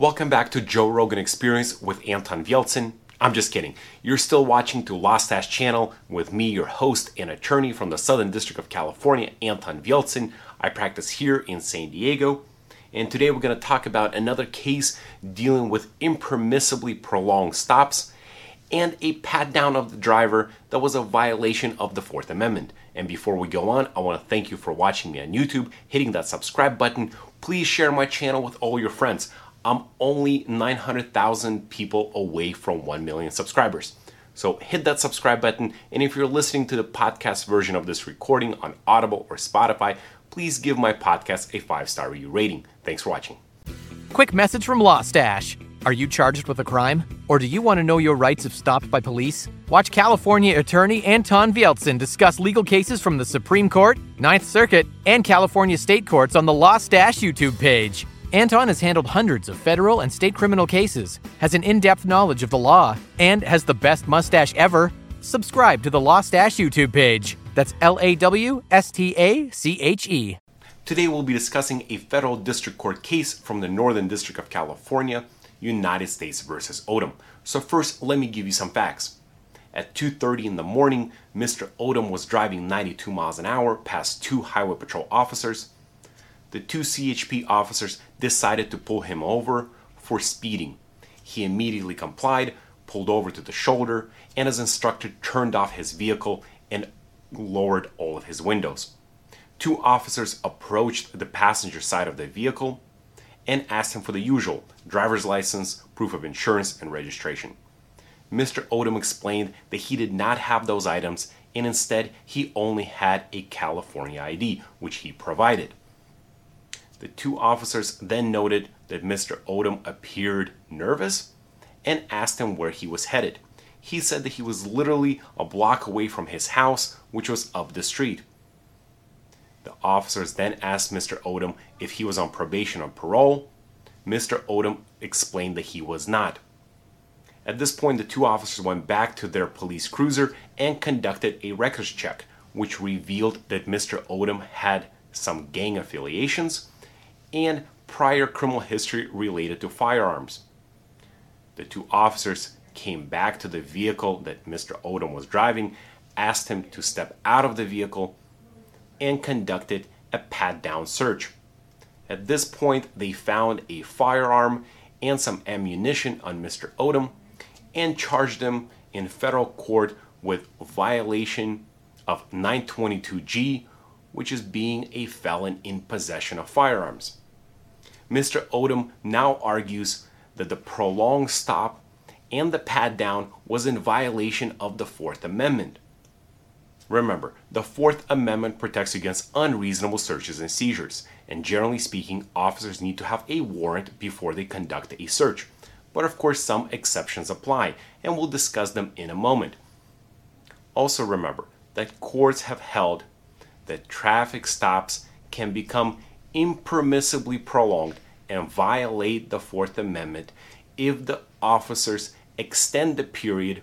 Welcome back to Joe Rogan Experience with Anton Vialtsin. I'm just kidding. You're still watching to LawStache channel with me, your host and attorney from the Southern District of California, Anton Vialtsin. I practice here in San Diego. And today we're going to talk about another case dealing with impermissibly prolonged stops and a pat down of the driver that was a violation of the Fourth Amendment. And before we go on, I want to thank you for watching me on YouTube, hitting that subscribe button. Please share my channel with all your friends. I'm only 900,000 people away from 1 million subscribers. So hit that subscribe button. And if you're listening to the podcast version of this recording on Audible or Spotify, please give my podcast a five star review rating. Thanks for watching. Quick message from LawStache. Are you charged with a crime? Or do you want to know your rights if stopped by police? Watch California attorney Anton Vialtsin discuss legal cases from the Supreme Court, Ninth Circuit, and California state courts on the LawStache YouTube page. Anton has handled hundreds of federal and state criminal cases, has an in depth knowledge of the law, and has the best mustache ever. Subscribe to the LawStache YouTube page. That's L A W S T A C H E. Today we'll be discussing a federal district court case from the Northern District of California, United States versus Odom. So first, let me give you some facts. At 2:30 in the morning, Mr. Odom was driving 92 miles an hour past two highway patrol officers the two CHP officers decided to pull him over for speeding. He immediately complied, pulled over to the shoulder, and as instructed, turned off his vehicle and lowered all of his windows. Two officers approached the passenger side of the vehicle and asked him for the usual driver's license, proof of insurance, and registration. Mr. Odom explained that he did not have those items and instead he only had a California ID, which he provided. The two officers then noted that Mr. Odom appeared nervous and asked him where he was headed. He said that he was literally a block away from his house, which was up the street. The officers then asked Mr. Odom if he was on probation or parole. Mr. Odom explained that he was not. At this point, the two officers went back to their police cruiser and conducted a records check, which revealed that Mr. Odom had some gang affiliations and prior criminal history related to firearms. The two officers came back to the vehicle that Mr. Odom was driving, asked him to step out of the vehicle, and conducted a pat down search. At this point, they found a firearm and some ammunition on Mr. Odom and charged him in federal court with violation of 922G, which is being a felon in possession of firearms. Mr. Odom now argues that the prolonged stop and the pat down was in violation of the Fourth Amendment. Remember, the Fourth Amendment protects against unreasonable searches and seizures, and generally speaking, officers need to have a warrant before they conduct a search. But of course, some exceptions apply, and we'll discuss them in a moment. Also, remember that courts have held that traffic stops can become impermissibly prolonged and violate the Fourth Amendment if the officers extend the period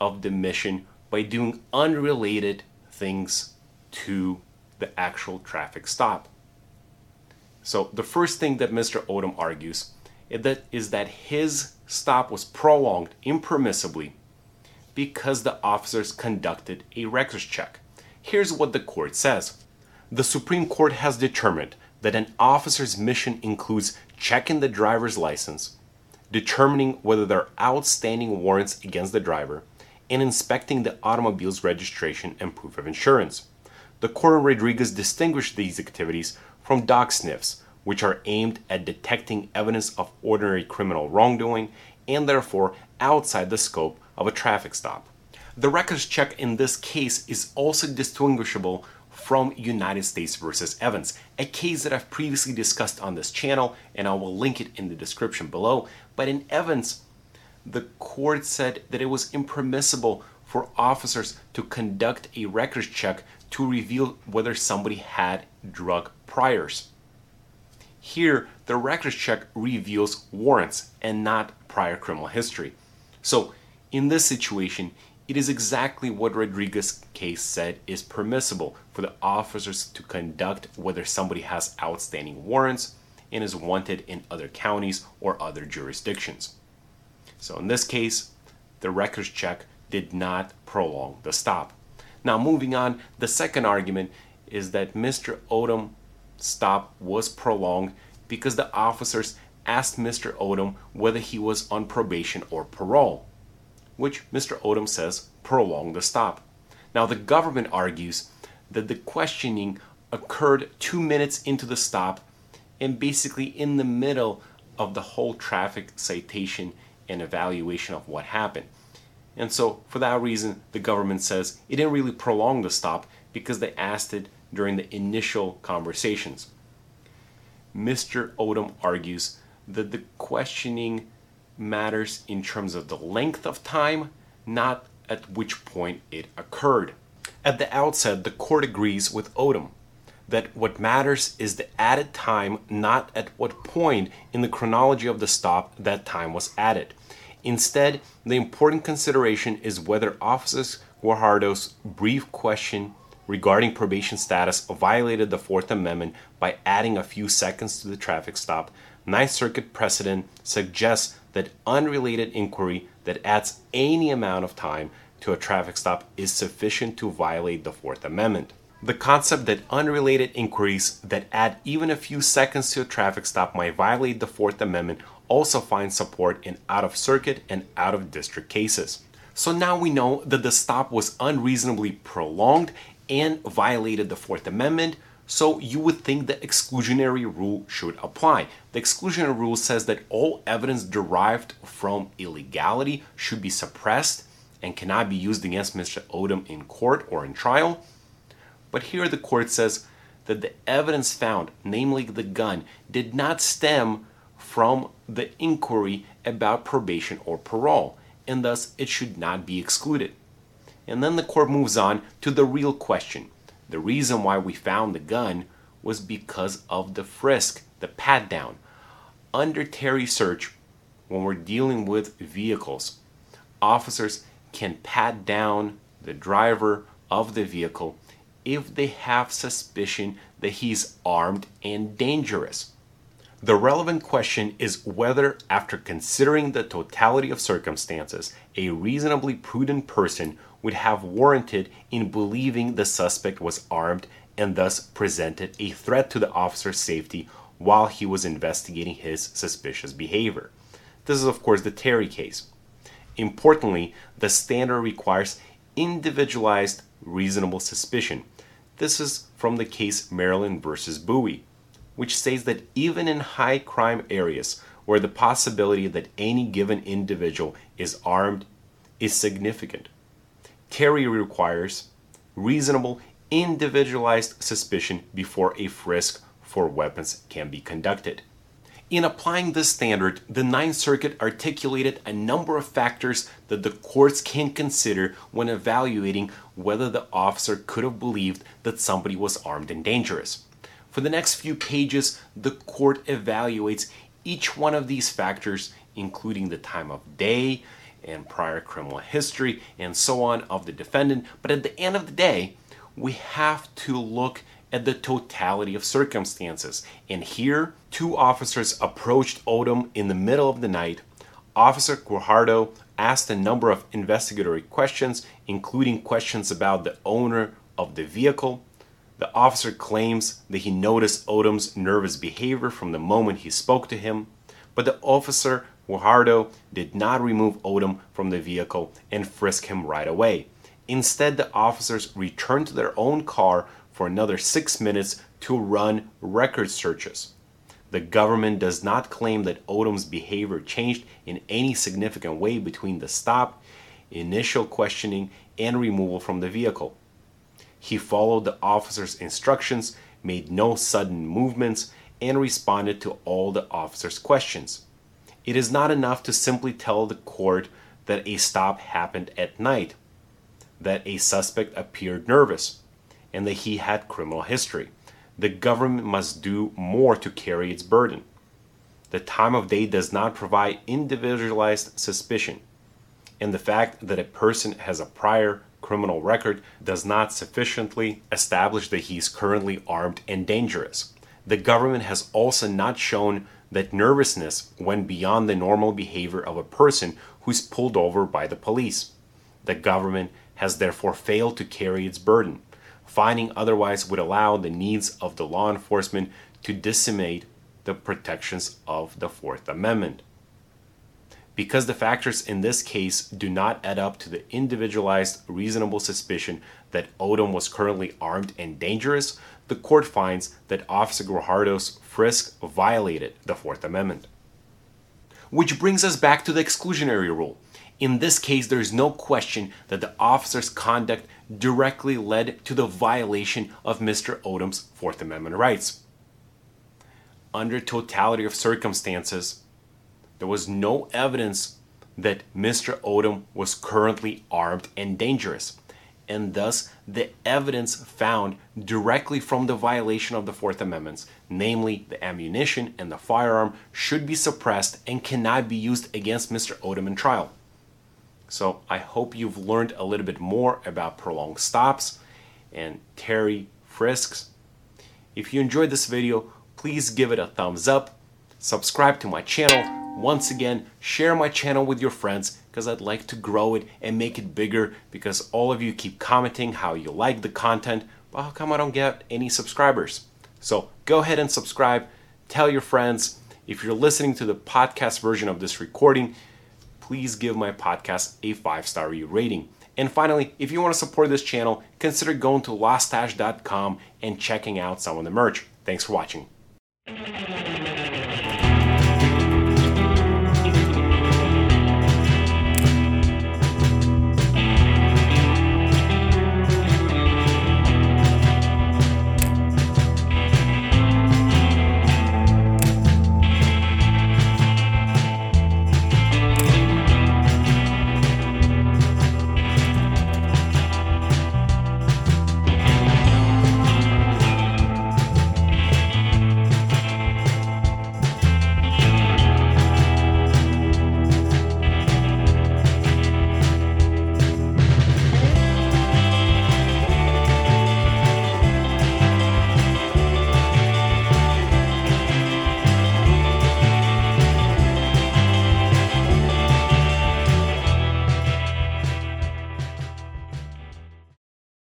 of the mission by doing unrelated things to the actual traffic stop. So the first thing that Mr. Odom argues is that, is that his stop was prolonged impermissibly because the officers conducted a records check. Here's what the court says. The Supreme Court has determined that an officer's mission includes checking the driver's license, determining whether there are outstanding warrants against the driver, and inspecting the automobile's registration and proof of insurance. The court in Rodriguez distinguished these activities from dog sniffs, which are aimed at detecting evidence of ordinary criminal wrongdoing and therefore outside the scope of a traffic stop. The records check in this case is also distinguishable from United States versus Evans, a case that I've previously discussed on this channel, and I will link it in the description below. But in Evans, the court said that it was impermissible for officers to conduct a records check to reveal whether somebody had drug priors. Here, the records check reveals warrants and not prior criminal history. So, in this situation, it is exactly what Rodriguez case said is permissible for the officers to conduct whether somebody has outstanding warrants and is wanted in other counties or other jurisdictions. So in this case, the records check did not prolong the stop. Now, moving on, the second argument is that Mr. Odom stop was prolonged because the officers asked Mr. Odom whether he was on probation or parole, which Mr. Odom says prolonged the stop. Now, the government argues that the questioning occurred two minutes into the stop and basically in the middle of the whole traffic citation and evaluation of what happened. And so, for that reason, the government says it didn't really prolong the stop because they asked it during the initial conversations. Mr. Odom argues that the questioning matters in terms of the length of time, not at which point it occurred. At the outset, the court agrees with Odom that what matters is the added time, not at what point in the chronology of the stop that time was added. Instead, the important consideration is whether Officer Guajardo's brief question regarding probation status violated the Fourth Amendment by adding a few seconds to the traffic stop. Ninth Circuit precedent suggests that unrelated inquiry that adds any amount of time to a traffic stop is sufficient to violate the Fourth Amendment. The concept that unrelated inquiries that add even a few seconds to a traffic stop might violate the Fourth Amendment also finds support in out of circuit and out of district cases. So now we know that the stop was unreasonably prolonged and violated the Fourth Amendment, so you would think the exclusionary rule should apply. The exclusionary rule says that all evidence derived from illegality should be suppressed and cannot be used against Mr. Odom in court or in trial. But here the court says that the evidence found, namely the gun, did not stem from the inquiry about probation or parole, and thus it should not be excluded. And then the court moves on to the real question. The reason why we found the gun was because of the frisk, the pat down. Under Terry search, when we're dealing with vehicles, officers can pat down the driver of the vehicle if they have suspicion that he's armed and dangerous. The relevant question is whether, after considering the totality of circumstances, a reasonably prudent person would have warranted in believing the suspect was armed and thus presented a threat to the officer's safety while he was investigating his suspicious behavior. This is, of course, the Terry case. Importantly, the standard requires individualized reasonable suspicion. This is from the case Maryland versus Buie, which states that even in high crime areas where the possibility that any given individual is armed is significant, Terry requires reasonable individualized suspicion before a frisk for weapons can be conducted. In applying this standard, the Ninth Circuit articulated a number of factors that the courts can consider when evaluating whether the officer could have believed that somebody was armed and dangerous. For the next few pages, the court evaluates each one of these factors, including the time of day and prior criminal history and so on of the defendant. But at the end of the day, we have to look at the totality of circumstances. And here, two officers approached Odom in the middle of the night. Officer Guajardo asked a number of investigatory questions, including questions about the owner of the vehicle. The officer claims that he noticed Odom's nervous behavior from the moment he spoke to him, but the officer Guajardo did not remove Odom from the vehicle and frisk him right away. Instead, the officers returned to their own car for another six minutes to run record searches. The government does not claim that Odom's behavior changed in any significant way between the stop, initial questioning, and removal from the vehicle. He followed the officer's instructions, made no sudden movements, and responded to all the officer's questions. It is not enough to simply tell the court that a stop happened at night, that a suspect appeared nervous, and that he had criminal history. The government must do more to carry its burden. The time of day does not provide individualized suspicion, and the fact that a person has a prior criminal record does not sufficiently establish that he is currently armed and dangerous. the government has also not shown that nervousness went beyond the normal behavior of a person who's pulled over by the police. The government has therefore failed to carry its burden. Finding otherwise would allow the needs of the law enforcement to decimate the protections of the Fourth Amendment. Because the factors in this case do not add up to the individualized reasonable suspicion that Odom was currently armed and dangerous, the court finds that Officer Guajardo's frisk violated the Fourth Amendment. Which brings us back to the exclusionary rule. In this case, there is no question that the officer's conduct directly led to the violation of Mr. Odom's Fourth Amendment rights. Under totality of circumstances, there was no evidence that Mr. Odom was currently armed and dangerous, and thus the evidence found directly from the violation of the Fourth Amendment, namely the ammunition and the firearm, should be suppressed and cannot be used against Mr. Odom in trial. So I hope you've learned a little bit more about prolonged stops and Terry frisks. If you enjoyed this video, please give it a thumbs up, subscribe to my channel, once again, share my channel with your friends because I'd like to grow it and make it bigger because all of you keep commenting how you like the content, but how come I don't get any subscribers? So go ahead and subscribe, tell your friends. If you're listening to the podcast version of this recording, please give my podcast a five star rating. And finally, if you want to support this channel, consider going to lawstache.com and checking out some of the merch. Thanks for watching.